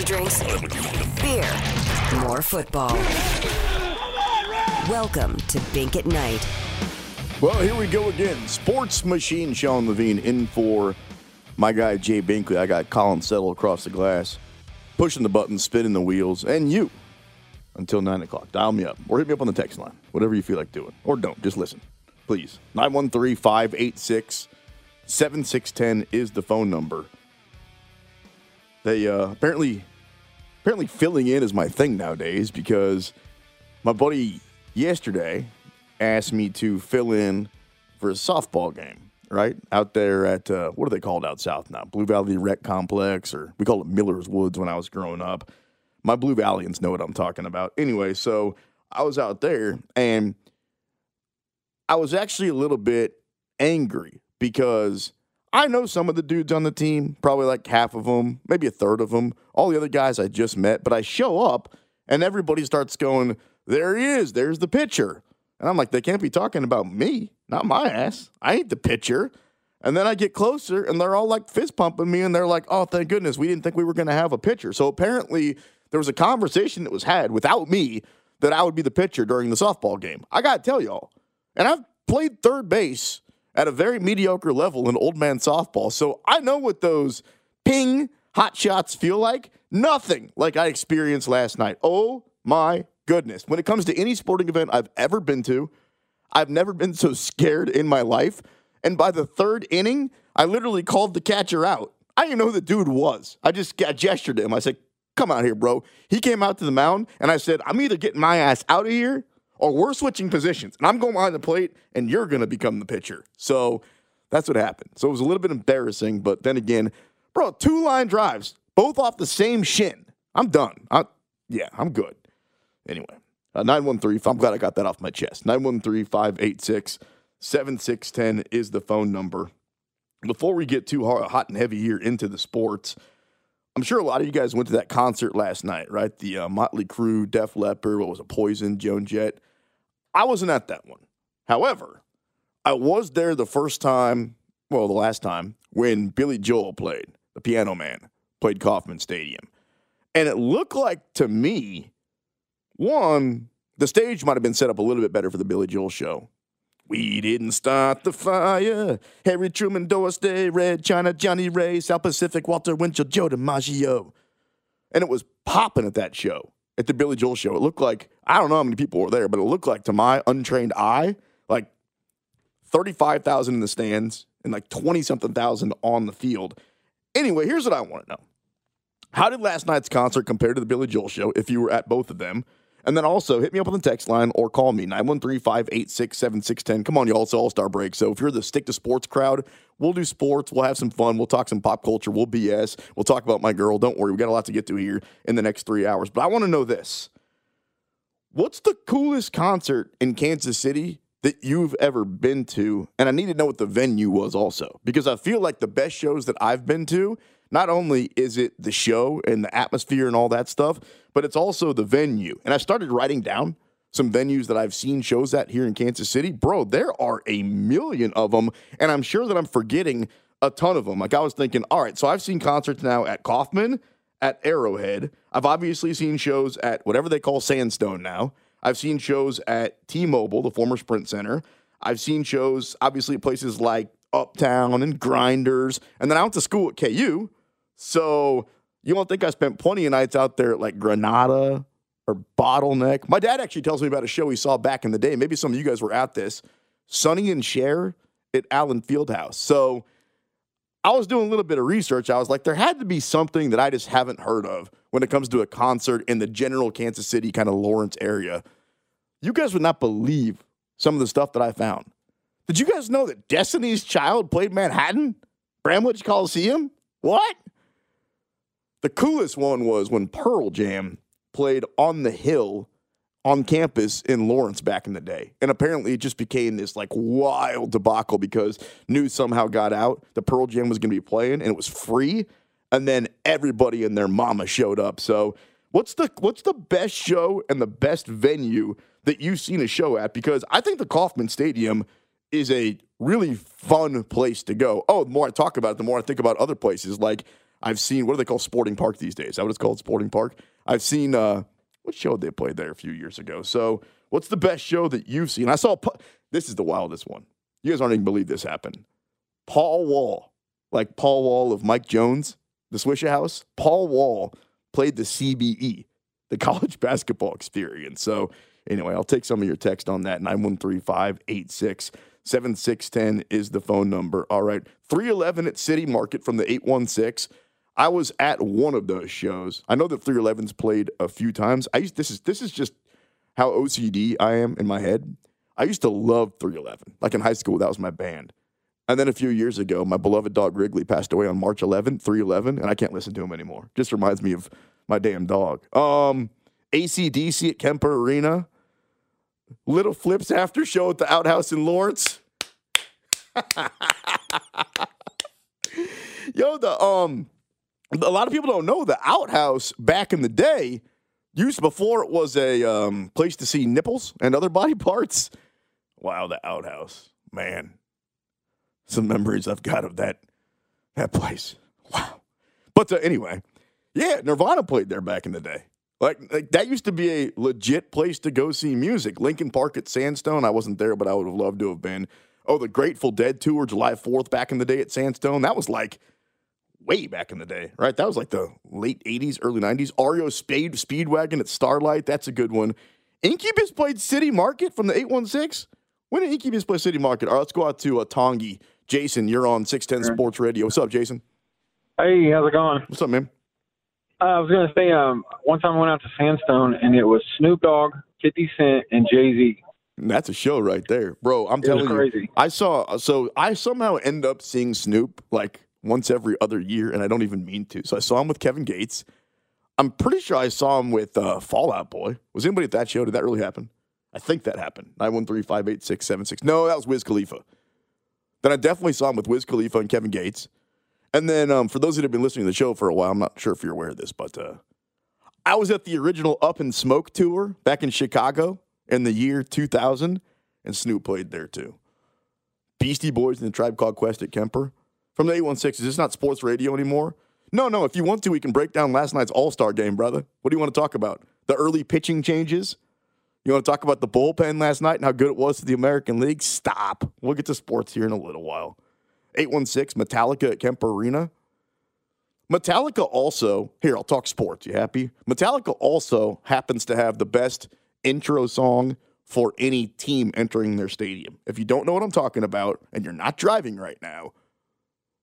energy drinks, beer, more football. Welcome to Bink at Night. Well, here we go again. Sports Machine Sean Levine in for my guy Jay Binkley. I got Colin Settle across the glass, pushing the buttons, spinning the wheels, and you until 9 o'clock. Dial me up or hit me up on the text line, whatever you feel like doing. Or don't, just listen, please. 913 586 7610 is the phone number. They uh, apparently apparently filling in is my thing nowadays because my buddy yesterday asked me to fill in for a softball game, right? Out there at, uh, what are they called out south now? Blue Valley Rec Complex, or we called it Miller's Woods when I was growing up. My Blue Valleyans know what I'm talking about. Anyway, so I was out there and I was actually a little bit angry because I know some of the dudes on the team, probably like half of them, maybe a third of them, all the other guys I just met, but I show up and everybody starts going, There he is, there's the pitcher. And I'm like, They can't be talking about me, not my ass. I ain't the pitcher. And then I get closer and they're all like fist pumping me and they're like, Oh, thank goodness, we didn't think we were going to have a pitcher. So apparently there was a conversation that was had without me that I would be the pitcher during the softball game. I got to tell y'all. And I've played third base at a very mediocre level in old man softball. So I know what those ping hot shots feel like. Nothing like I experienced last night. Oh my goodness. When it comes to any sporting event I've ever been to, I've never been so scared in my life. And by the third inning, I literally called the catcher out. I didn't know who the dude was. I just got gestured to him. I said, Come out here, bro. He came out to the mound, and I said, I'm either getting my ass out of here or we're switching positions. And I'm going behind the plate, and you're going to become the pitcher. So that's what happened. So it was a little bit embarrassing, but then again, bro, two line drives, both off the same shin. I'm done. I, yeah, I'm good. Anyway, uh, 913, I'm glad I got that off my chest. 913 586 7610 is the phone number. Before we get too hot and heavy here into the sports, I'm sure a lot of you guys went to that concert last night, right? The uh, Motley Crue, Def Leppard, what was it, Poison, Joan Jett. I wasn't at that one. However, I was there the first time, well, the last time, when Billy Joel played, the piano man, played Kauffman Stadium. And it looked like to me, one, the stage might have been set up a little bit better for the Billy Joel show. We didn't start the fire. Harry Truman, Doris Day, Red China, Johnny Ray, South Pacific, Walter Winchell, Joe DiMaggio. And it was popping at that show, at the Billy Joel show. It looked like, I don't know how many people were there, but it looked like to my untrained eye, like 35,000 in the stands and like 20 something thousand on the field. Anyway, here's what I want to know. How did last night's concert compare to the Billy Joel show if you were at both of them? And then also hit me up on the text line or call me 913 586 7610. Come on, y'all. It's All Star break. So if you're the stick to sports crowd, we'll do sports. We'll have some fun. We'll talk some pop culture. We'll BS. We'll talk about my girl. Don't worry. We got a lot to get to here in the next three hours. But I want to know this What's the coolest concert in Kansas City that you've ever been to? And I need to know what the venue was also because I feel like the best shows that I've been to not only is it the show and the atmosphere and all that stuff, but it's also the venue. And I started writing down some venues that I've seen shows at here in Kansas City. Bro, there are a million of them, and I'm sure that I'm forgetting a ton of them. Like I was thinking, all right, so I've seen concerts now at Kauffman, at Arrowhead. I've obviously seen shows at whatever they call Sandstone now. I've seen shows at T-Mobile, the former Sprint Center. I've seen shows obviously at places like Uptown and Grinders. And then I went to school at KU, So you don't think I spent plenty of nights out there at like Granada or Bottleneck? My dad actually tells me about a show he saw back in the day. Maybe some of you guys were at this. Sonny and Cher at Allen Fieldhouse. So I was doing a little bit of research. I was like, there had to be something that I just haven't heard of when it comes to a concert in the general Kansas City, kind of Lawrence area. You guys would not believe some of the stuff that I found. Did you guys know that Destiny's Child played Manhattan? Bramlage Coliseum? What? The coolest one was when Pearl Jam played on the hill on campus in Lawrence back in the day. And apparently it just became this like wild debacle because news somehow got out the Pearl Jam was going to be playing and it was free and then everybody and their mama showed up. So, what's the what's the best show and the best venue that you've seen a show at because I think the Kauffman Stadium is a really fun place to go. Oh, the more I talk about it, the more I think about other places like I've seen what do they call Sporting Park these days? Is that what it's called, Sporting Park? I've seen uh, what show they played there a few years ago. So, what's the best show that you've seen? I saw this is the wildest one. You guys aren't even believe this happened. Paul Wall, like Paul Wall of Mike Jones, the Swishahouse. Paul Wall played the CBE, the college basketball experience. So, anyway, I'll take some of your text on that. 913 586 7610 is the phone number. All right. 311 at City Market from the 816. I was at one of those shows. I know that 311's played a few times. I used this is this is just how OCD I am in my head. I used to love 311. Like in high school, that was my band. And then a few years ago, my beloved dog Wrigley passed away on March 11th, 311, and I can't listen to him anymore. Just reminds me of my damn dog. Um, ACDC at Kemper Arena. Little Flips after show at the Outhouse in Lawrence. Yo, the um a lot of people don't know the outhouse back in the day used before it was a um, place to see nipples and other body parts. Wow, the outhouse, man. Some memories I've got of that that place. Wow. But uh, anyway, yeah, Nirvana played there back in the day. Like, like that used to be a legit place to go see music. Linkin Park at Sandstone. I wasn't there, but I would have loved to have been. Oh, the Grateful Dead tour, July 4th back in the day at Sandstone. That was like way back in the day, right? That was like the late 80s, early 90s. REO Spade Speedwagon at Starlight. That's a good one. Incubus played City Market from the 816. When did Incubus play City Market? All right, let's go out to uh, Tongi. Jason, you're on 610 Sports Radio. What's up, Jason? Hey, how's it going? What's up, man? Uh, I was going to say, um, one time I went out to Sandstone and it was Snoop Dogg, 50 Cent, and Jay Z. That's a show right there, bro. I'm telling you, I saw. So I somehow end up seeing Snoop like once every other year, and I don't even mean to. So I saw him with Kevin Gates. I'm pretty sure I saw him with uh, Fall Out Boy. Was anybody at that show? Did that really happen? I think that happened. 913 586 76. No, that was Wiz Khalifa. Then I definitely saw him with Wiz Khalifa and Kevin Gates. And then um, for those that have been listening to the show for a while, I'm not sure if you're aware of this, but uh, I was at the original Up in Smoke tour back in Chicago in the year 2000, and Snoop played there too. Beastie Boys and the Tribe Called Quest at Kemper from the 816. Is this not sports radio anymore? No, no. If you want to, we can break down last night's All Star game, brother. What do you want to talk about? The early pitching changes? You want to talk about the bullpen last night and how good it was to the American League? Stop. We'll get to sports here in a little while. 816 Metallica at Kemper Arena. Metallica also, here, I'll talk sports. You happy? Metallica also happens to have the best intro song for any team entering their stadium. If you don't know what I'm talking about and you're not driving right now,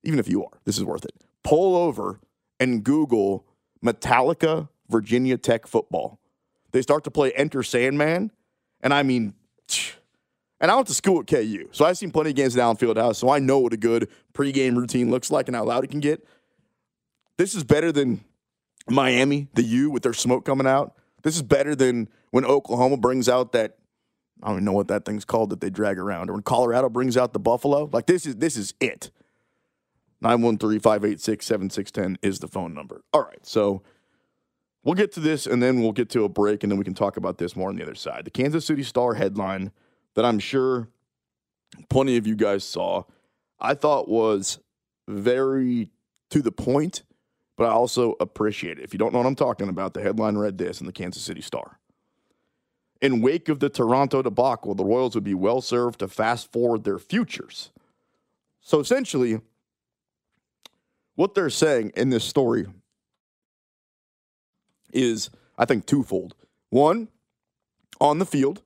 even if you are, this is worth it. Pull over and Google Metallica Virginia Tech football. They start to play Enter Sandman, and I mean, and I went to school at KU, so I've seen plenty of games at Allen Fieldhouse, so I know what a good pregame routine looks like and how loud it can get. This is better than Miami, the U, with their smoke coming out. This is better than when Oklahoma brings out that I don't even know what that thing's called that they drag around, or when Colorado brings out the Buffalo. Like this is this is it. 913-586-7610 is the phone number. All right, so we'll get to this and then we'll get to a break and then we can talk about this more on the other side. The Kansas City Star headline that I'm sure plenty of you guys saw, I thought was very to the point, but I also appreciate it. If you don't know what I'm talking about, the headline read this in the Kansas City Star. In wake of the Toronto debacle, the Royals would be well served to fast forward their futures. So essentially, what they're saying in this story is, I think, twofold. One, on the field,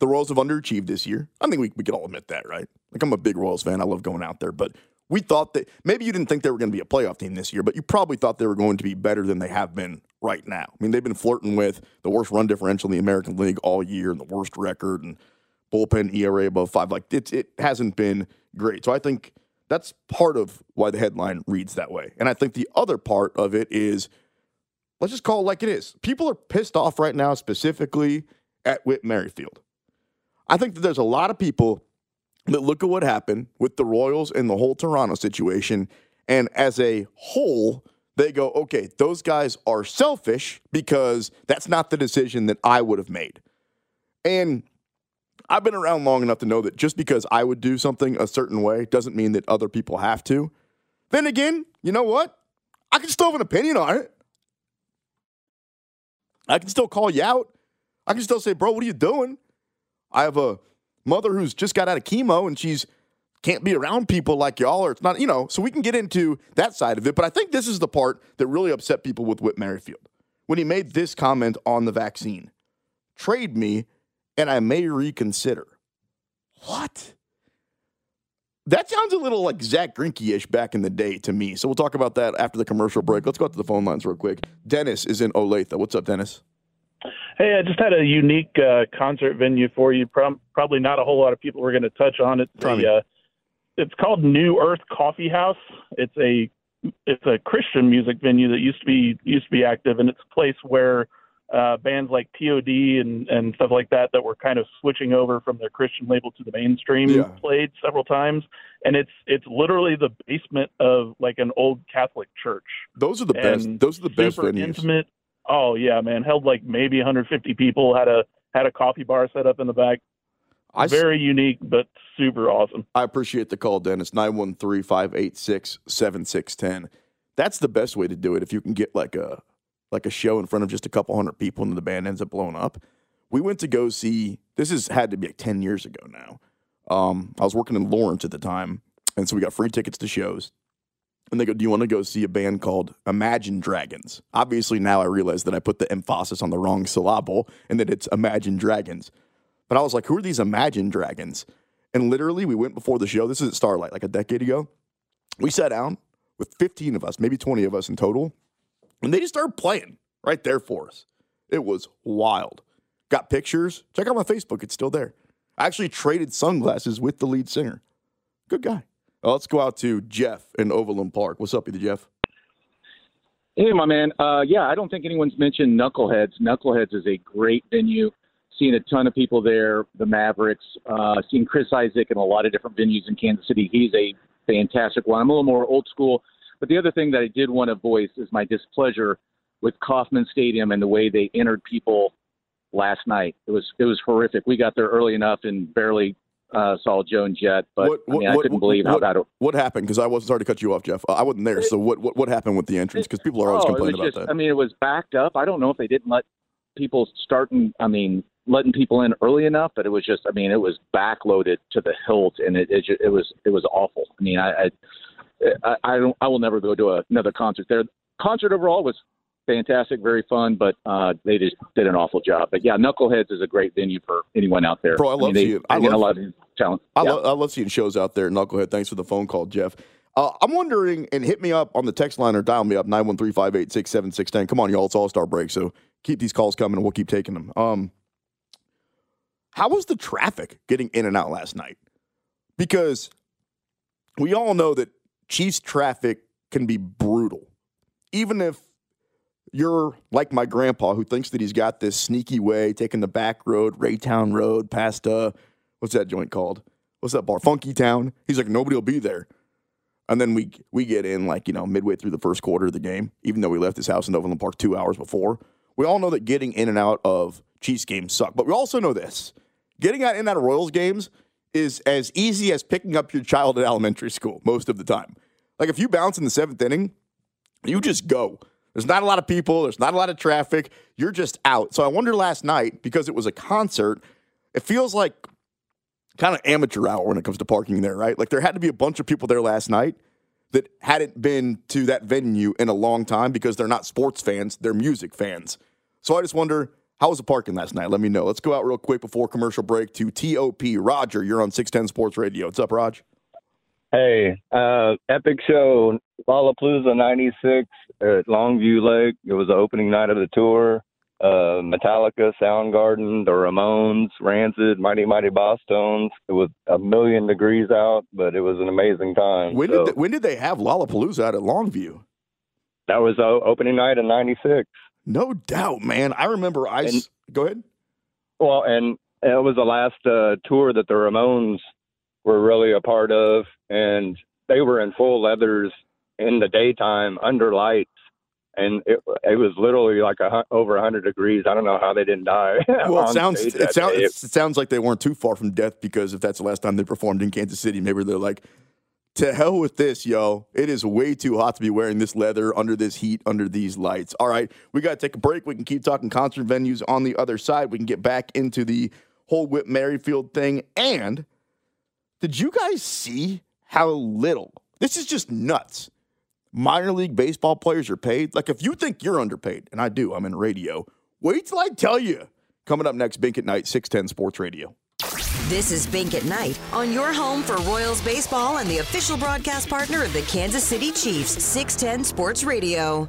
the Royals have underachieved this year. I think we, we could all admit that, right? Like, I'm a big Royals fan. I love going out there. But we thought that maybe you didn't think they were going to be a playoff team this year, but you probably thought they were going to be better than they have been right now. I mean, they've been flirting with the worst run differential in the American League all year and the worst record and bullpen ERA above five. Like, it, it hasn't been great. So I think that's part of why the headline reads that way. And I think the other part of it is let's just call it like it is. People are pissed off right now, specifically at Whit Merrifield. I think that there's a lot of people that look at what happened with the Royals and the whole Toronto situation, and as a whole, they go, okay, those guys are selfish because that's not the decision that I would have made. And I've been around long enough to know that just because I would do something a certain way doesn't mean that other people have to. Then again, you know what? I can still have an opinion on it. I can still call you out. I can still say, bro, what are you doing? I have a mother who's just got out of chemo and she's can't be around people like y'all, or it's not, you know, so we can get into that side of it. But I think this is the part that really upset people with Whit Merrifield when he made this comment on the vaccine trade me and I may reconsider. What? That sounds a little like Zack Greinke ish back in the day to me. So we'll talk about that after the commercial break. Let's go out to the phone lines real quick. Dennis is in Olathe. What's up, Dennis? Hey, I just had a unique uh, concert venue for you. Pro- probably not a whole lot of people were going to touch on it. The, uh, it's called New Earth Coffee House. It's a it's a Christian music venue that used to be used to be active, and it's a place where uh, bands like POD and and stuff like that that were kind of switching over from their Christian label to the mainstream Yeah. played several times. And it's it's literally the basement of like an old Catholic church. Those are the best. Those are the best venues. Intimate. Oh yeah, man. Held like maybe 150 people. Had a had a coffee bar set up in the back. I, s- Very unique, but super awesome. I appreciate the call, Dennis. 913 586 7610. That's the best way to do it if you can get like a like a show in front of just a couple hundred people and the band ends up blowing up. We went to go see this has had to be like 10 years ago now. Um, I was working in Lawrence at the time, and so we got free tickets to shows. And they go, Do you want to go see a band called Imagine Dragons? Obviously, now I realize that I put the emphasis on the wrong syllable and that it's Imagine Dragons. But I was like, Who are these Imagine Dragons? And literally, we went before the show. This is at Starlight, like a decade ago. We sat down with 15 of us, maybe 20 of us in total, and they just started playing right there for us. It was wild. Got pictures. Check out my Facebook, it's still there. I actually traded sunglasses with the lead singer. Good guy. Uh, let's go out to Jeff in Overland Park. What's up, you, Jeff? Hey, my man. Uh, yeah, I don't think anyone's mentioned Knuckleheads. Knuckleheads is a great venue. Seen a ton of people there. The Mavericks. Uh, seen Chris Isaak in a lot of different venues in Kansas City. He's a fantastic one. I'm a little more old school. But the other thing that I did want to voice is my displeasure with Kauffman Stadium and the way they entered people last night. It was it was horrific. We got there early enough and barely uh, saw Joan Jett, but What- I mean, I what- couldn't believe how what- bad it What happened? Because I wasn't sorry to cut you off, Jeff. Uh, I wasn't there. So what, what what happened with the entrance? Because people are always oh, complaining about just, that. I mean, it was backed up. I don't know if they didn't let people start. And, I mean, letting people in early enough, but it was just. I mean, it was backloaded to the hilt, and it it, it was it was awful. I mean, I I, I I don't. I will never go to a, another concert there. Concert overall was fantastic, very fun, but uh, they just did an awful job. But yeah, Knuckleheads is a great venue for anyone out there. Bro, I mean, love seeing- I love- a lot of talent. I, Yeah. lo- I love seeing shows out there. Knucklehead, thanks for the phone call, Jeff. Uh, I'm wondering, and hit me up on the text line or dial me up, 913-586-7610. Come on, y'all. It's All-Star break, so keep these calls coming and we'll keep taking them. Um, how was the traffic getting in and out last night? Because we all know that Chiefs traffic can be brutal. Even if you're like my grandpa who thinks that he's got this sneaky way, taking the back road, Raytown Road, past uh what's that joint called? What's that bar? Funky Town. He's like, nobody will be there. And then we we get in like, you know, midway through the first quarter of the game, even though we left his house in Overland Park two hours before. We all know that getting in and out of Chiefs games suck. But we also know this. Getting out in and out of Royals games is as easy as picking up your child at elementary school most of the time. Like if you bounce in the seventh inning, you just go. There's not a lot of people, there's not a lot of traffic. You're just out. So I wonder last night, because it was a concert, it feels like kind of amateur hour when it comes to parking there, right? Like there had to be a bunch of people there last night. that hadn't been to that venue in a long time because they're not sports fans, they're music fans. So I just wonder, how was the parking last night? Let me know. Let's go out real quick before commercial break to TOP. Roger, you're on 610 Sports Radio. What's up, Raj? Hey, uh, epic show, Lollapalooza 96 at Longview Lake. It was the opening night of the tour. Uh, Metallica, Soundgarden, the Ramones, Rancid, Mighty Mighty Bosstones. It was a million degrees out, but it was an amazing time. When So, did they, when did they have Lollapalooza out at Longview? that was the opening night in 96. No doubt, man. I remember I. s- go ahead. Well, and it was the last uh, tour that the Ramones were really a part of, and they were in full leathers in the daytime under lights, and it it was literally like a, over 100 degrees. I don't know how they didn't die. Well, it sounds it day. it sounds like they weren't too far from death because if that's the last time they performed in Kansas City, maybe they're like, to hell with this, yo. It is way too hot to be wearing this leather under this heat, under these lights. All right, we got to take a break. We can keep talking concert venues on the other side. We can get back into the whole Whit Merrifield thing. And did you guys see how little? This is just nuts. Minor league baseball players are paid. Like, if you think you're underpaid, and I do, I'm in radio, wait till I tell you. Coming up next, Bink at Night, 610 Sports Radio. This is Bink at Night on your home for Royals baseball and the official broadcast partner of the Kansas City Chiefs, 610 Sports Radio.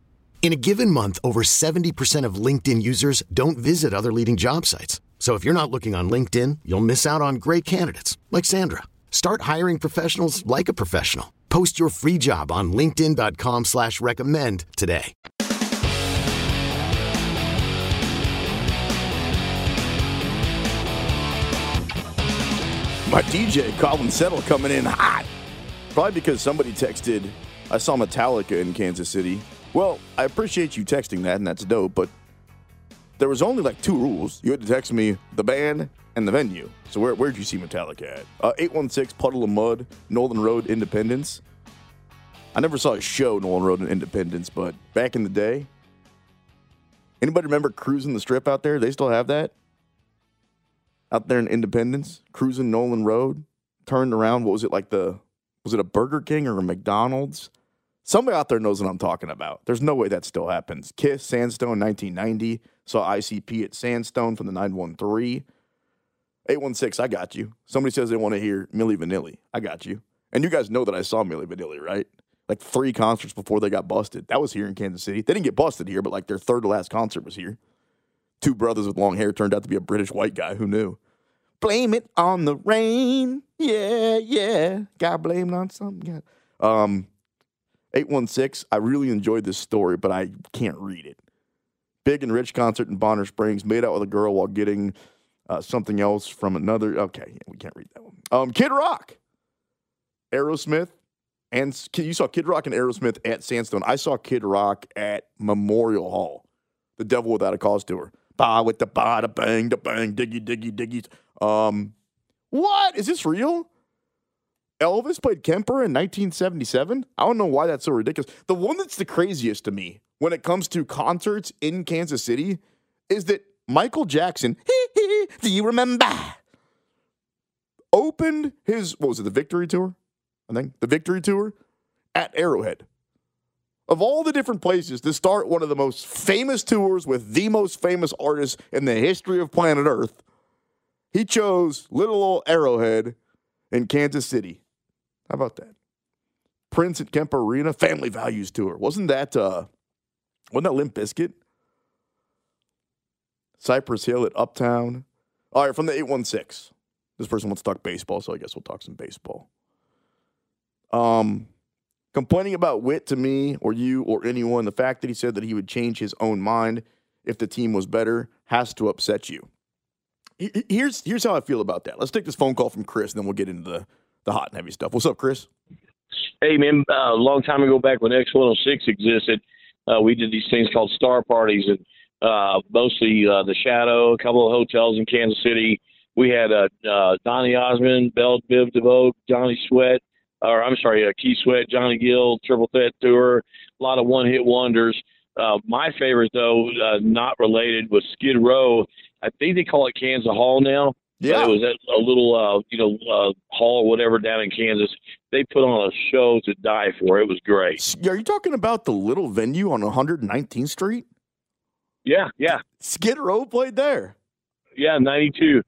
In a given month, over 70% of LinkedIn users don't visit other leading job sites. So if you're not looking on LinkedIn, you'll miss out on great candidates like Sandra. Start hiring professionals like a professional. Post your free job on linkedin.com slash recommend today. My DJ, Colin Settle, coming in hot. Probably because somebody texted, I saw Metallica in Kansas City. Well, I appreciate you texting that, and that's dope, but there was only like two rules. You had to text me the band and the venue. So where, where'd you see Metallica at? Uh, 816 Puddle of Mudd, Nolan Road, Independence. I never saw a show, Nolan Road and Independence, but back in the day, anybody remember cruising the strip out there? They still have that? Out there in Independence, cruising Nolan Road, turned around. What was it like the, was it a Burger King or a McDonald's? Somebody out there knows what I'm talking about. There's no way that still happens. Kiss, Sandstone, 1990. Saw ICP at Sandstone from the 913. 816, I got you. Somebody says they want to hear Milli Vanilli. I got you. And you guys know that I saw Milli Vanilli, right? Like three concerts before they got busted. That was here in Kansas City. They didn't get busted here, but like their third to last concert was here. Two brothers with long hair turned out to be a British white guy. Who knew? Blame it on the rain. Yeah, yeah. Got blamed on something. God. Um, 816, I really enjoyed this story, but I can't read it. Big and rich concert in Bonner Springs, made out with a girl while getting uh, something else from another. Okay, we can't read that one. Um, Kid Rock, Aerosmith, and you saw Kid Rock and Aerosmith at Sandstone. I saw Kid Rock at Memorial Hall, the Devil Without a Cause tour. Ba with the ba, da bang, da bang, diggy, diggy, diggy. Um, what is this real? Elvis played Kemper in 1977. I don't know why that's so ridiculous. The one that's the craziest to me when it comes to concerts in Kansas City is that Michael Jackson, do you remember? Opened his, what was it, the Victory Tour? I think the Victory Tour at Arrowhead. Of all the different places to start one of the most famous tours with the most famous artists in the history of planet Earth, he chose little old Arrowhead in Kansas City. How about that? Prince at Kemp Arena, Family Values Tour. Wasn't that uh wasn't that Limp Bizkit? Cypress Hill at Uptown. All right, from the 816. This person wants to talk baseball, so I guess we'll talk some baseball. Um complaining about Whit to me or you or anyone, the fact that he said that he would change his own mind if the team was better has to upset you. Here's here's how I feel about that. Let's take this phone call from Chris, and then we'll get into the, the hot and heavy stuff. What's up, Chris? Hey, man, uh, a long time ago back when X106 existed, uh, we did these things called star parties, and uh, mostly uh, the Shadow, a couple of hotels in Kansas City. We had uh, uh, Donny Osmond, Bell Biv DeVoe, Johnny Sweat, or I'm sorry, uh, Keith Sweat, Johnny Gill, Triple Threat Tour, a lot of one hit wonders. Uh, my favorite, though, uh, not related, was Skid Row. I think they call it Kansas Hall now. Yeah. But it was at a little, uh, you know, uh, hall or whatever down in Kansas. They put on a show to die for. It was great. Are you talking about the little venue on 119th Street? Yeah, yeah. Skid Row played there. Yeah, 92.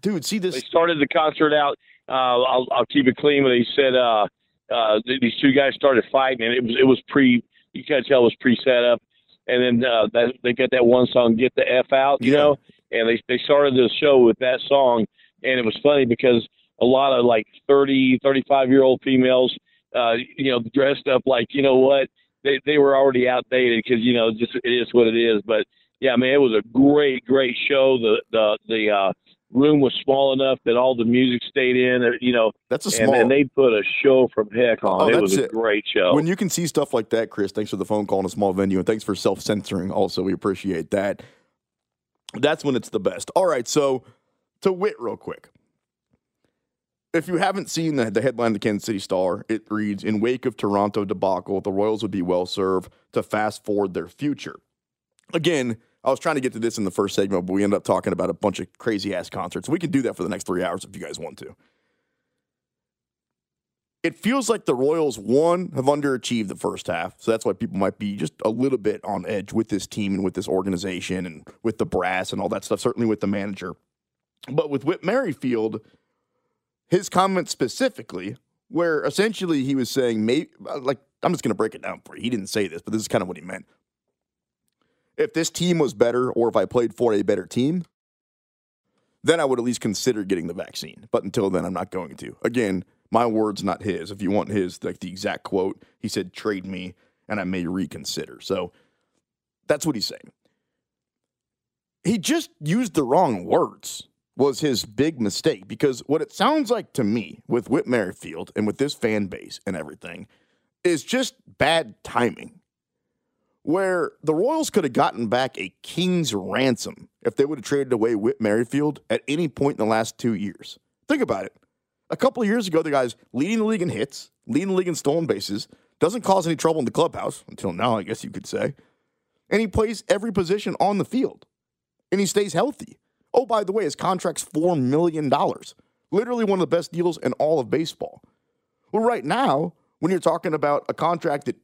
Dude, see this. They started the concert out. Uh, I'll, I'll keep it clean, but they said uh, uh, these two guys started fighting, and it was it was pre. You can tell it was pre set up, and then uh, that, they got that one song, "Get the F Out," you know, and they they started the show with that song, and it was funny because a lot of like 30, 35 year old females, uh, you know, dressed up like you know what they they were already outdated because you know just it is what it is, but yeah, man, it was a great great show. The the the uh, room was small enough that all the music stayed in. uh, You know, That's a and, small- and they put a show from heck on. Oh, it was a it. great show. When you can see stuff like that, Chris, thanks for the phone call in a small venue, and thanks for self censoring. Also, we appreciate that. That's when it's the best. All right, so to Whit, real quick. If you haven't seen the, the headline of the Kansas City Star, it reads In wake of Toronto debacle, the Royals would be well served to fast forward their future. Again, I was trying to get to this in the first segment, but we ended up talking about a bunch of crazy ass concerts. We can do that for the next three hours if you guys want to. It feels like the Royals, one, have underachieved the first half. So that's why people might be just a little bit on edge with this team and with this organization and with the brass and all that stuff, certainly with the manager. But with Whit Merrifield, his comments specifically, where essentially he was saying, maybe, like, I'm just going to break it down for you. He didn't say this, but this is kind of what he meant. If this team was better, or if I played for a better team, then I would at least consider getting the vaccine. But until then, I'm not going to. Again, my words, not his. If you want his, like the exact quote, he said, trade me and I may reconsider. So that's what he's saying. He just used the wrong words, was his big mistake. Because what it sounds like to me with Whit Merrifield and with this fan base and everything is just bad timing where the Royals could have gotten back a king's ransom if they would have traded away Whit Merrifield at any point in the last two years. Think about it. A couple of years ago, the guy's leading the league in hits, leading the league in stolen bases, doesn't cause any trouble in the clubhouse until now, I guess you could say. And he plays every position on the field. And he stays healthy. Oh, by the way, his contract's $4 million. Literally one of the best deals in all of baseball. Well, right now, when you're talking about a contract that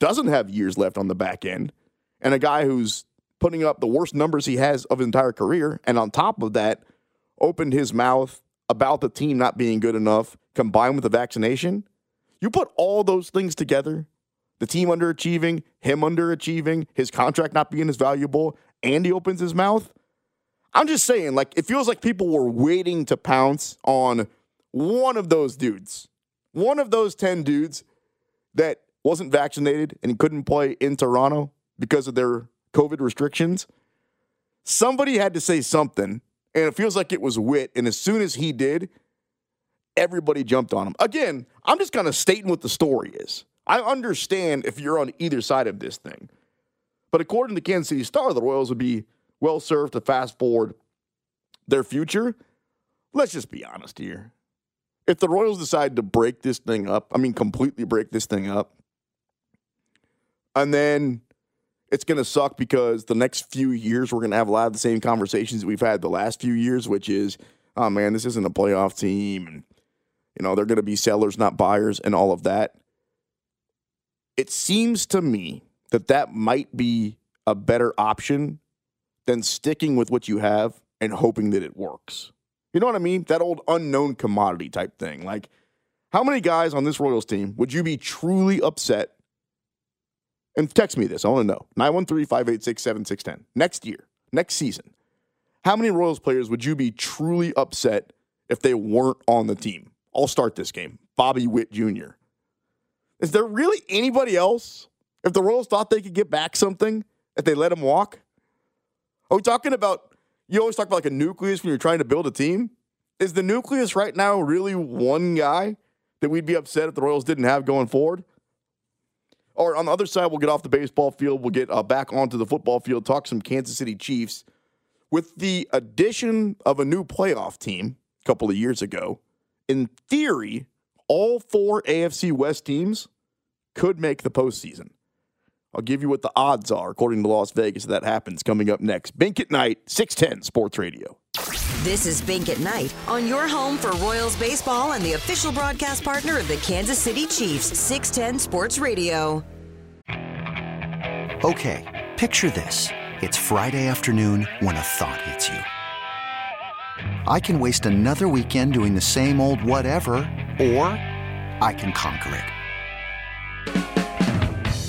doesn't have years left on the back end, and a guy who's putting up the worst numbers he has of his entire career, and on top of that, opened his mouth about the team not being good enough, combined with the vaccination, you put all those things together the team underachieving, him underachieving, his contract not being as valuable, and he opens his mouth. I'm just saying, like, it feels like people were waiting to pounce on one of those dudes, one of those 10 dudes that wasn't vaccinated and couldn't play in Toronto because of their COVID restrictions. Somebody had to say something, and it feels like it was Whit. And as soon as he did, everybody jumped on him. Again, I'm just kind of stating what the story is. I understand if you're on either side of this thing. But according to Kansas City Star, the Royals would be well served to fast forward their future. Let's just be honest here. If the Royals decide to break this thing up, I mean, completely break this thing up, And then it's going to suck because the next few years we're going to have a lot of the same conversations that we've had the last few years, which is, oh man, this isn't a playoff team. And, you know, they're going to be sellers, not buyers, and all of that. It seems to me that that might be a better option than sticking with what you have and hoping that it works. You know what I mean? That old unknown commodity type thing. Like, how many guys on this Royals team would you be truly upset? And text me this. I want to know. 913 586 7610. Next year, next season, how many Royals players would you be truly upset if they weren't on the team? I'll start this game. Bobby Witt Jr. Is there really anybody else? If the Royals thought they could get back something, if they let him walk? Are we talking about, you always talk about like a nucleus when you're trying to build a team? Is the nucleus right now really one guy that we'd be upset if the Royals didn't have going forward? Or on the other side, we'll get off the baseball field, we'll get uh, back onto the football field, talk some Kansas City Chiefs. With the addition of a new playoff team a couple of years ago, in theory, all four AFC West teams could make the postseason. I'll give you what the odds are according to Las Vegas that happens coming up next. Bink at Night, 610 Sports Radio. This is Bink at Night on your home for Royals baseball and the official broadcast partner of the Kansas City Chiefs, 610 Sports Radio. Okay, picture this. It's Friday afternoon when a thought hits you. I can waste another weekend doing the same old whatever, or I can conquer it.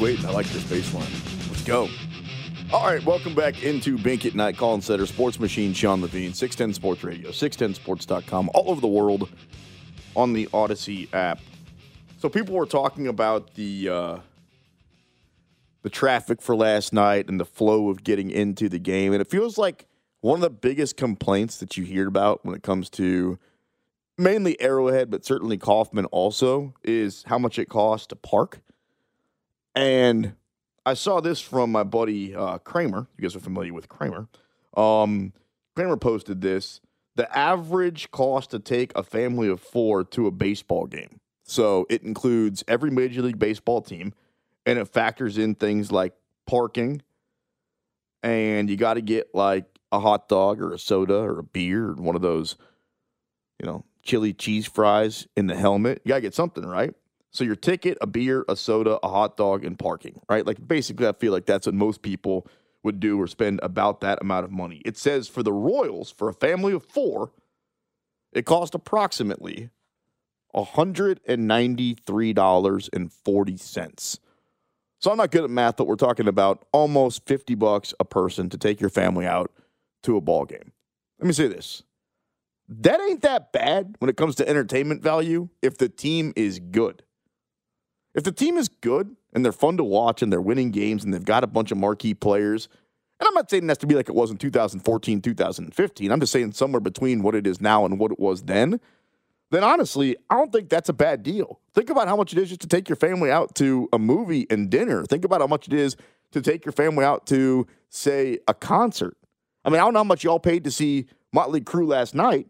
Waiting. I like this baseline. Let's go. All right, welcome back into Bink at Night. Colin Setter, Sports Machine, Sean Levine, 610 Sports Radio, 610sports.com, all over the world on the Audacy app. So people were talking about the uh, the traffic for last night and the flow of getting into the game, and it feels like one of the biggest complaints that you hear about when it comes to mainly Arrowhead, but certainly Kauffman also, is how much it costs to park. And I saw this from my buddy uh, Kramer. You guys are familiar with Kramer. Um, Kramer posted this. The average cost to take a family of four to a baseball game. So it includes every Major League Baseball team, and it factors in things like parking, and you got to get like a hot dog or a soda or a beer or one of those, you know, chili cheese fries in the helmet. You got to get something, right? So your ticket, a beer, a soda, a hot dog, and parking, right? Like basically, I feel like that's what most people would do or spend about that amount of money. It says for the Royals, for a family of four, it cost approximately $193.40. So I'm not good at math, but we're talking about almost 50 bucks a person to take your family out to a ball game. Let me say this. That ain't that bad when it comes to entertainment value if the team is good. If the team is good and they're fun to watch and they're winning games and they've got a bunch of marquee players, and I'm not saying it has to be like it was in 2014, 2015. I'm just saying somewhere between what it is now and what it was then. then honestly, I don't think that's a bad deal. Think about how much it is just to take your family out to a movie and dinner. Think about how much it is to take your family out to, say, a concert. I mean, I don't know how much y'all paid to see Motley Crue last night,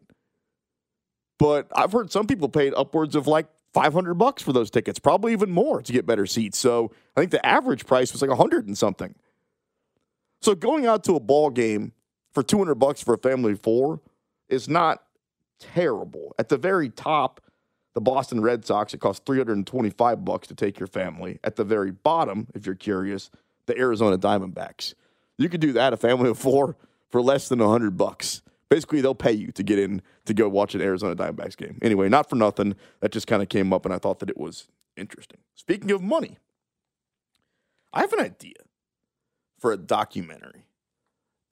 but I've heard some people paid upwards of like 500 bucks for those tickets, probably even more to get better seats. So I think the average price was like 100 and something. So going out to a ball game for 200 bucks for a family of four is not terrible. At the very top, the Boston Red Sox, it costs 325 bucks to take your family. At the very bottom, if you're curious, the Arizona Diamondbacks. You could do that, a family of four, for less than 100 bucks. Basically, they'll pay you to get in to go watch an Arizona Diamondbacks game. Anyway, not for nothing. That just kind of came up, and I thought that it was interesting. Speaking of money, I have an idea for a documentary.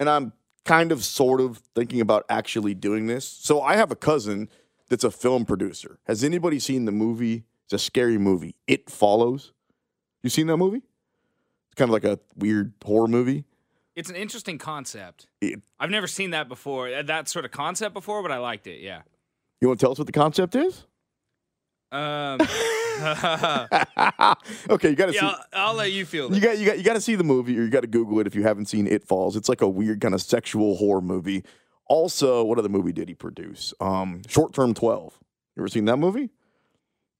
And I'm kind of sort of thinking about actually doing this. So I have a cousin that's a film producer. Has anybody seen the movie? It's a scary movie. It Follows. You seen that movie? It's kind of like a weird horror movie. It's an interesting concept. It- I've never seen that before, uh, that sort of concept before, but I liked it. Yeah. You want to tell us what the concept is? Um, okay, you got to yeah, see. I'll, I'll let you feel You got you got you got to see the movie, or you got to Google it if you haven't seen It Follows. It's like a weird kind of sexual horror movie. Also, what other movie did he produce? Um, Short Term Twelve. You ever seen that movie?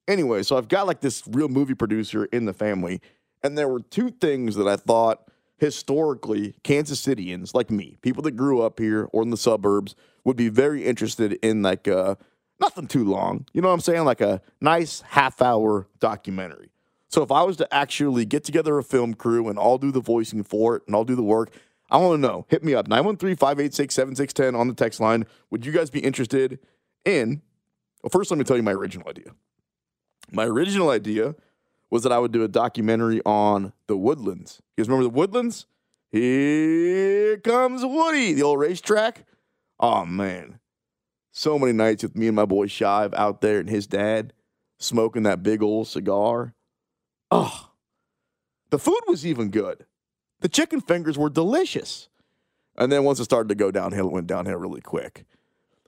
Anyway, so I've got like this real movie producer in the family, and there were two things that I thought historically Kansas Cityans like me, people that grew up here or in the suburbs, would be very interested in like uh, nothing too long. You know what I'm saying? Like a nice half hour documentary. So if I was to actually get together a film crew and all do the voicing for it and all do the work, I want to know. Hit me up 913-586-7610 on the text line. Would you guys be interested in Well, first let me tell you my original idea. My original idea was that I would do a documentary on the Woodlands. You guys remember the Woodlands? Here comes Woody, the old racetrack. Oh man. So many nights with me and my boy Shive out there and his dad smoking that big old cigar. Oh, the food was even good. The chicken fingers were delicious. And then once it started to go downhill, it went downhill really quick.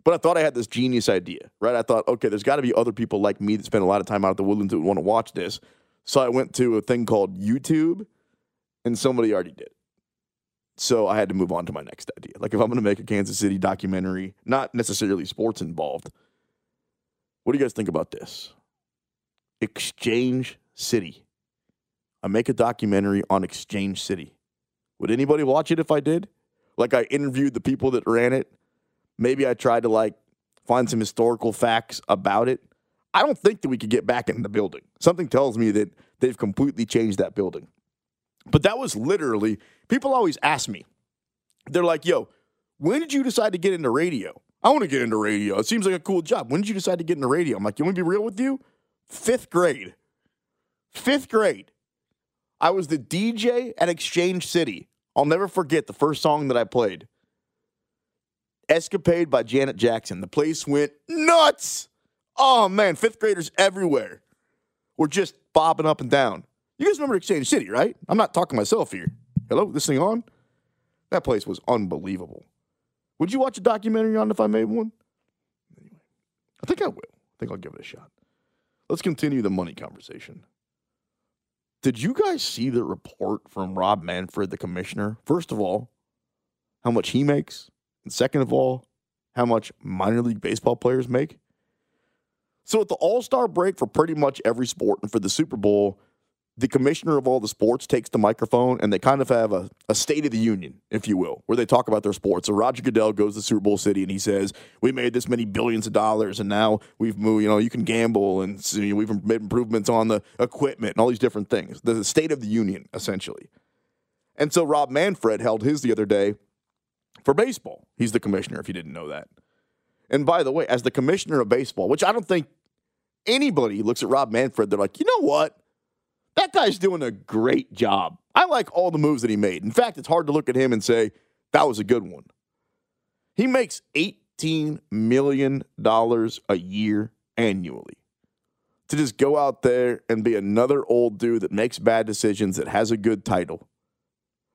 But I thought I had this genius idea, right? I thought, okay, there's got to be other people like me that spend a lot of time out at the woodlands that would want to watch this. So I went to a thing called YouTube, and somebody already did. So I had to move on to my next idea. Like if I'm going to make a Kansas City documentary, not necessarily sports involved, what do you guys think about this? Exchange City. I make a documentary on Exchange City. Would anybody watch it if I did? Like I interviewed the people that ran it. Maybe I tried to like find some historical facts about it. I don't think that we could get back in the building. Something tells me that they've completely changed that building. But that was literally, people always ask me, they're like, yo, when did you decide to get into radio? I want to get into radio. It seems like a cool job. When did you decide to get into radio? I'm like, you want me to be real with you? Fifth grade. Fifth grade. I was the DJ at Exchange City. I'll never forget the first song that I played. Escapade by Janet Jackson. The place went nuts. Oh man, fifth graders everywhere were just bobbing up and down. You guys remember Exchange City, right? I'm not talking myself here. Hello, this thing on? That place was unbelievable. Would you watch a documentary on if I made one? Anyway, I think I will. I think I'll give it a shot. Let's continue the money conversation. Did you guys see the report from Rob Manfred, the commissioner? First of all, how much he makes, and second of all, how much minor league baseball players make. So at the All Star break for pretty much every sport and for the Super Bowl, the commissioner of all the sports takes the microphone and they kind of have a, a state of the union, if you will, where they talk about their sports. So Roger Goodell goes to Super Bowl City and he says, "We made this many billions of dollars, and now we've moved. You know, you can gamble, and you know, we've made improvements on the equipment and all these different things." The state of the union, essentially. And so Rob Manfred held his the other day for baseball. He's the commissioner, if you didn't know that. And by the way, as the commissioner of baseball, which I don't think anybody looks at Rob Manfred, they're like, you know what? That guy's doing a great job. I like all the moves that he made. In fact, it's hard to look at him and say, that was a good one. He makes $18 million a year annually. To just go out there and be another old dude that makes bad decisions that has a good title.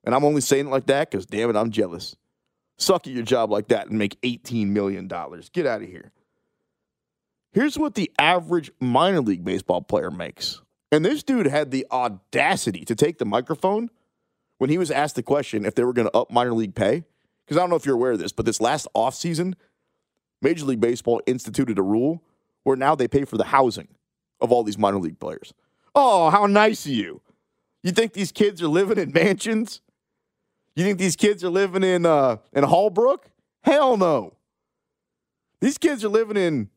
And I'm only saying it like that because, damn it, I'm jealous. Suck at your job like that and make $18 million. Get out of here. Here's what the average minor league baseball player makes. And this dude had the audacity to take the microphone when he was asked the question if they were going to up minor league pay. Because I don't know if you're aware of this, but this last offseason, Major League Baseball instituted a rule where now they pay for the housing of all these minor league players. Oh, how nice of you. You think these kids are living in mansions? You think these kids are living in uh, in Hallbrook? Hell no. These kids are living in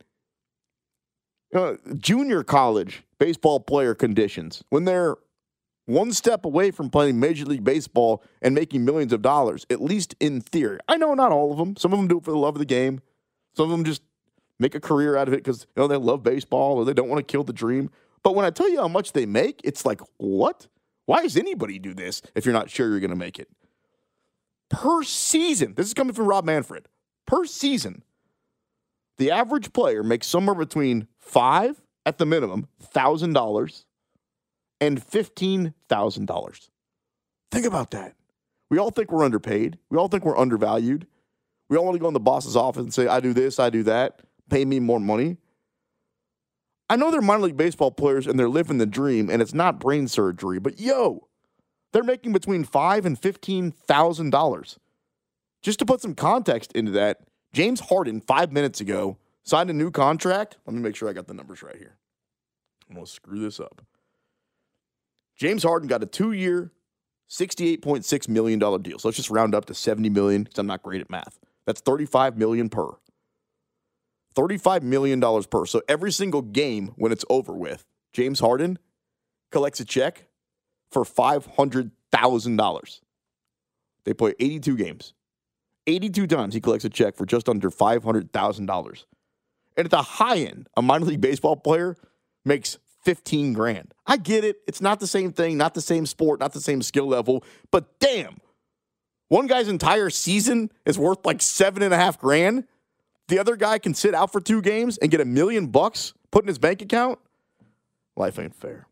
uh, junior college baseball player conditions when they're one step away from playing Major League Baseball and making millions of dollars, at least in theory. I know not all of them. Some of them do it for the love of the game. Some of them just make a career out of it because you know they love baseball or they don't want to kill the dream. But when I tell you how much they make, it's like, what? Why does anybody do this if you're not sure you're going to make it? Per season, this is coming from Rob Manfred. Per season, the average player makes somewhere between five at the minimum thousand dollars and fifteen thousand dollars. Think about that. We all think we're underpaid. We all think we're undervalued. We all want to go in the boss's office and say, I do this, I do that, pay me more money. I know they're minor league baseball players and they're living the dream and it's not brain surgery, but yo, they're making between five and fifteen thousand dollars. Just to put some context into that, James Harden five minutes ago signed a new contract. Let me make sure I got the numbers right here. I'm gonna screw this up. James Harden got a two-year, $68.6 million deal. So let's just round up to 70 million because I'm not great at math. That's 35 million per. $35 million per. So every single game when it's over with, James Harden collects a check for $500,000. They play 82 games. 82 times he collects a check for just under $500,000. And at the high end, a minor league baseball player makes 15 grand. I get it. It's not the same thing, not the same sport, not the same skill level, but damn. One guy's entire season is worth like seven and a half grand. The other guy can sit out for two games and get a million bucks put in his bank account. Life ain't fair.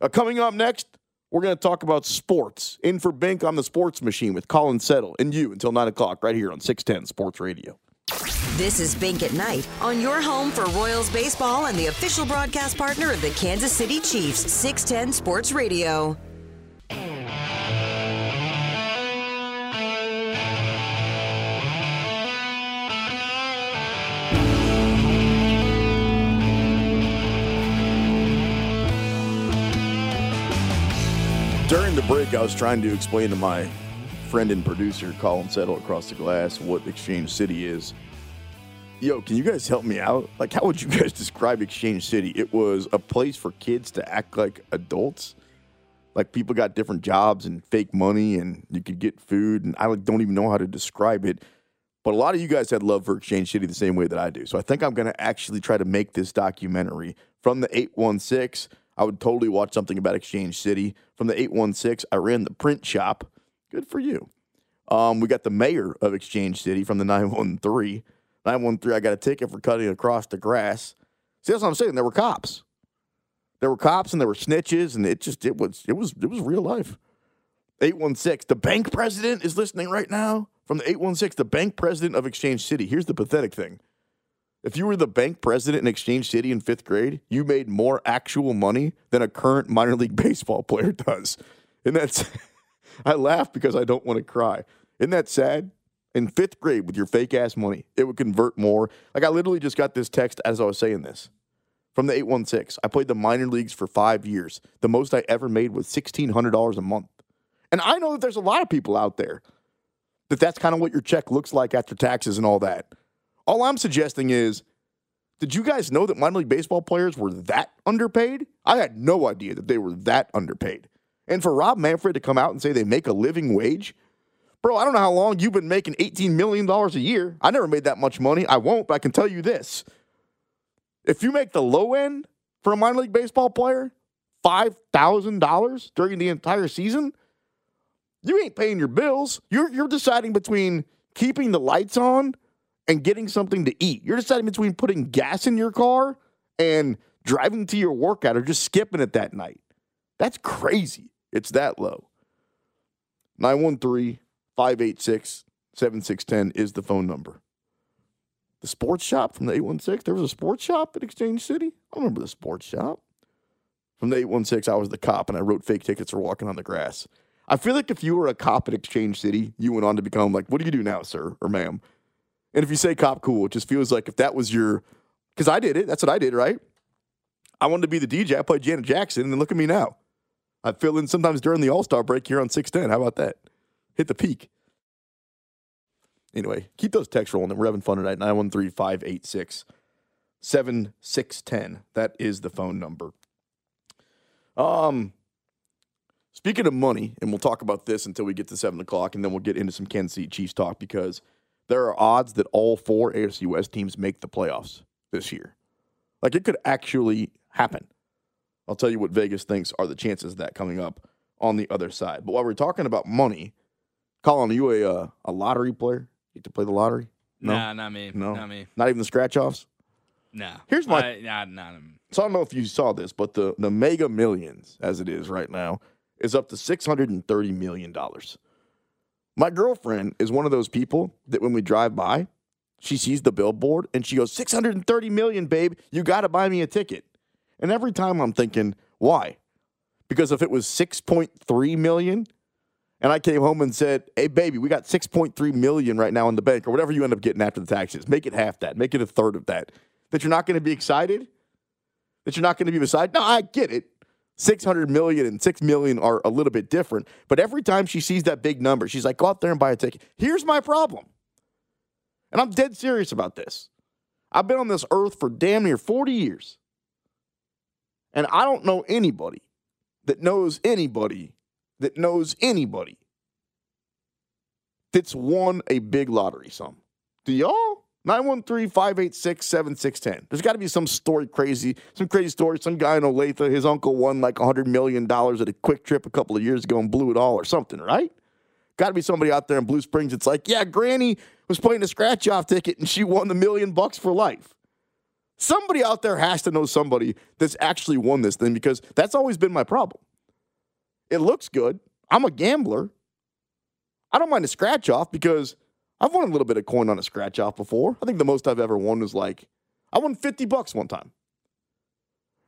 Uh, coming up next, we're going to talk about sports. In for Bink on the Sports Machine with Colin Settle and you until 9 o'clock right here on 610 Sports Radio. This is Bink at Night on your home for Royals baseball and the official broadcast partner of the Kansas City Chiefs, 610 Sports Radio. During the break, I was trying to explain to my friend and producer, Colin Settle, across the glass, what Exchange City is. Yo, can you guys help me out? Like, how would you guys describe Exchange City? It was a place for kids to act like adults. Like, people got different jobs and fake money, and you could get food, and I like, don't even know how to describe it. But a lot of you guys had love for Exchange City the same way that I do. So I think I'm going to actually try to make this documentary from the 816 I would totally watch something about Exchange City. From the 816, I ran the print shop. Good for you. Um, we got the mayor of Exchange City from the 913. 913, I got a ticket for cutting across the grass. See, that's what I'm saying. There were cops. There were cops and there were snitches, and it just it was it was it was real life. 816, the bank president is listening right now. From the 816, the bank president of Exchange City. Here's the pathetic thing. If you were the bank president in Exchange City in fifth grade, you made more actual money than a current minor league baseball player does. And that's, I laugh because I don't want to cry. Isn't that sad? In fifth grade with your fake ass money, it would convert more. Like I literally just got this text as I was saying this from the 816. I played the minor leagues for five years. The most I ever made was $1,600 a month. And I know that there's a lot of people out there that that's kind of what your check looks like after taxes and all that. All I'm suggesting is, did you guys know that minor league baseball players were that underpaid? I had no idea that they were that underpaid. And for Rob Manfred to come out and say they make a living wage, bro, I don't know how long you've been making $18 million a year. I never made that much money. I won't, but I can tell you this. If you make the low end for a minor league baseball player, $5,000 during the entire season, you ain't paying your bills. You're, you're deciding between keeping the lights on and getting something to eat. You're deciding between putting gas in your car and driving to your workout or just skipping it that night. That's crazy. It's that low. 913 586 7610 is the phone number. The sports shop from the 816. There was a sports shop at Exchange City. I remember the sports shop. From the 816, I was the cop and I wrote fake tickets for walking on the grass. I feel like if you were a cop at Exchange City, you went on to become like, what do you do now, sir or ma'am? And if you say cop cool, it just feels like if that was your, because I did it. That's what I did, right? I wanted to be the DJ. I played Janet Jackson, and look at me now. I fill in sometimes during the All Star break here on 610. How about that? Hit the peak. Anyway, keep those texts rolling. We're having fun tonight. 913 586 7610. That is the phone number. Um, speaking of money, and we'll talk about this until we get to 7 o'clock, and then we'll get into some Kansas City Chiefs talk because there are odds that all four AFC West teams make the playoffs this year. Like it could actually happen. I'll tell you what Vegas thinks are the chances of that coming up on the other side. But while we're talking about money, Colin, are you a uh, a lottery player? You get to play the lottery? No, Nah, not me. No, Not me. Not even the scratch offs. No. Here's my- I, nah, nah, nah. So I don't know if you saw this, but the the Mega Millions, as it is right now, is up to six hundred and thirty million dollars. My girlfriend is one of those people that when we drive by, she sees the billboard and she goes, 630 million, babe, you got to buy me a ticket. And every time I'm thinking, why? Because if it was 6.3 million and I came home and said, hey, baby, we got 6.3 million right now in the bank or whatever you end up getting after the taxes, make it half that, make it a third of that, that you're not going to be excited? That you're not going to be beside? No, I get it. 600 million and 6 million are a little bit different. But every time she sees that big number, she's like, go out there and buy a ticket. Here's my problem. And I'm dead serious about this. I've been on this earth for damn near 40 years. And I don't know anybody that knows anybody that knows anybody that's won a big lottery sum. Do y'all? 913 586 7610. There's got to be some story crazy, some crazy story. Some guy in Olathe, his uncle won like $100 million at a QuikTrip a couple of years ago and blew it all or something, right? Got to be somebody out there in Blue Springs that's like, yeah, Granny was playing a scratch off ticket and she won the million bucks for life. Somebody out there has to know somebody that's actually won this thing because that's always been my problem. It looks good. I'm a gambler. I don't mind a scratch off because I've won a little bit of coin on a scratch off before. I think the most I've ever won was like, I won 50 bucks one time.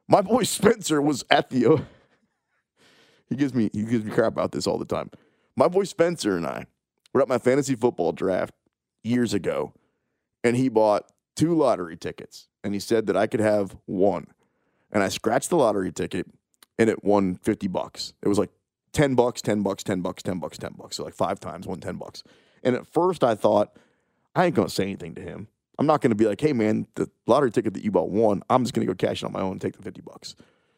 My boy Spencer was at the. He gives me he gives me crap about this all the time. My boy Spencer and I were at my fantasy football draft years ago, and he bought two lottery tickets, and he said that I could have one, and I scratched the lottery ticket, and it won 50 bucks. It was like 10 bucks, 10 bucks, 10 bucks, 10 bucks, 10 bucks. So like five times, won 10 bucks. And at first I thought, I ain't gonna say anything to him. I'm not gonna be like, hey man, the lottery ticket that you bought won. I'm just gonna go cash it on my own and take the 50 bucks.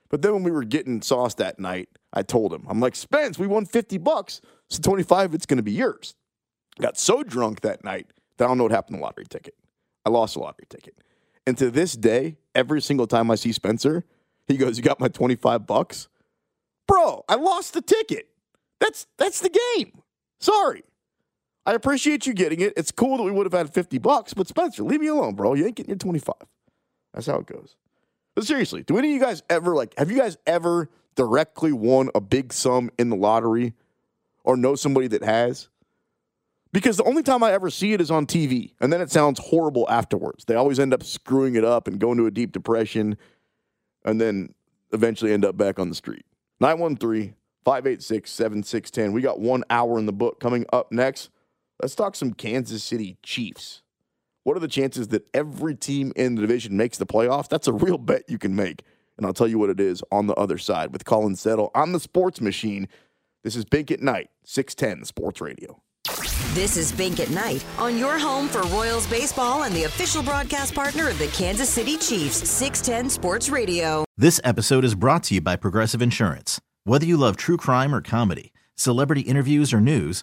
But then when we were getting sauce that night, I told him, I'm like, Spence, we won 50 bucks. So 25, it's gonna be yours. Got so drunk that night that I don't know what happened to the lottery ticket. I lost the lottery ticket. And to this day, every single time I see Spencer, he goes, You got my 25 bucks? Bro, I lost the ticket. That's that's the game. Sorry. I appreciate you getting it. It's cool that we would have had 50 bucks, but Spencer, leave me alone, bro. You ain't getting your 25. That's how it goes. But seriously, do any of you guys ever like have you guys ever directly won a big sum in the lottery or know somebody that has? Because the only time I ever see it is on TV, and then it sounds horrible afterwards. They always end up screwing it up and going to a deep depression, and then eventually end up back on the street. 913 586 7610. We got one hour in the book coming up next. Let's talk some Kansas City Chiefs. What are the chances that every team in the division makes the playoffs? That's a real bet you can make. And I'll tell you what it is on the other side with Colin Settle on the sports machine. This is Bink at Night, 610 Sports Radio. This is Bink at Night on your home for Royals baseball and the official broadcast partner of the Kansas City Chiefs, 610 Sports Radio. This episode is brought to you by Progressive Insurance. Whether you love true crime or comedy, celebrity interviews or news,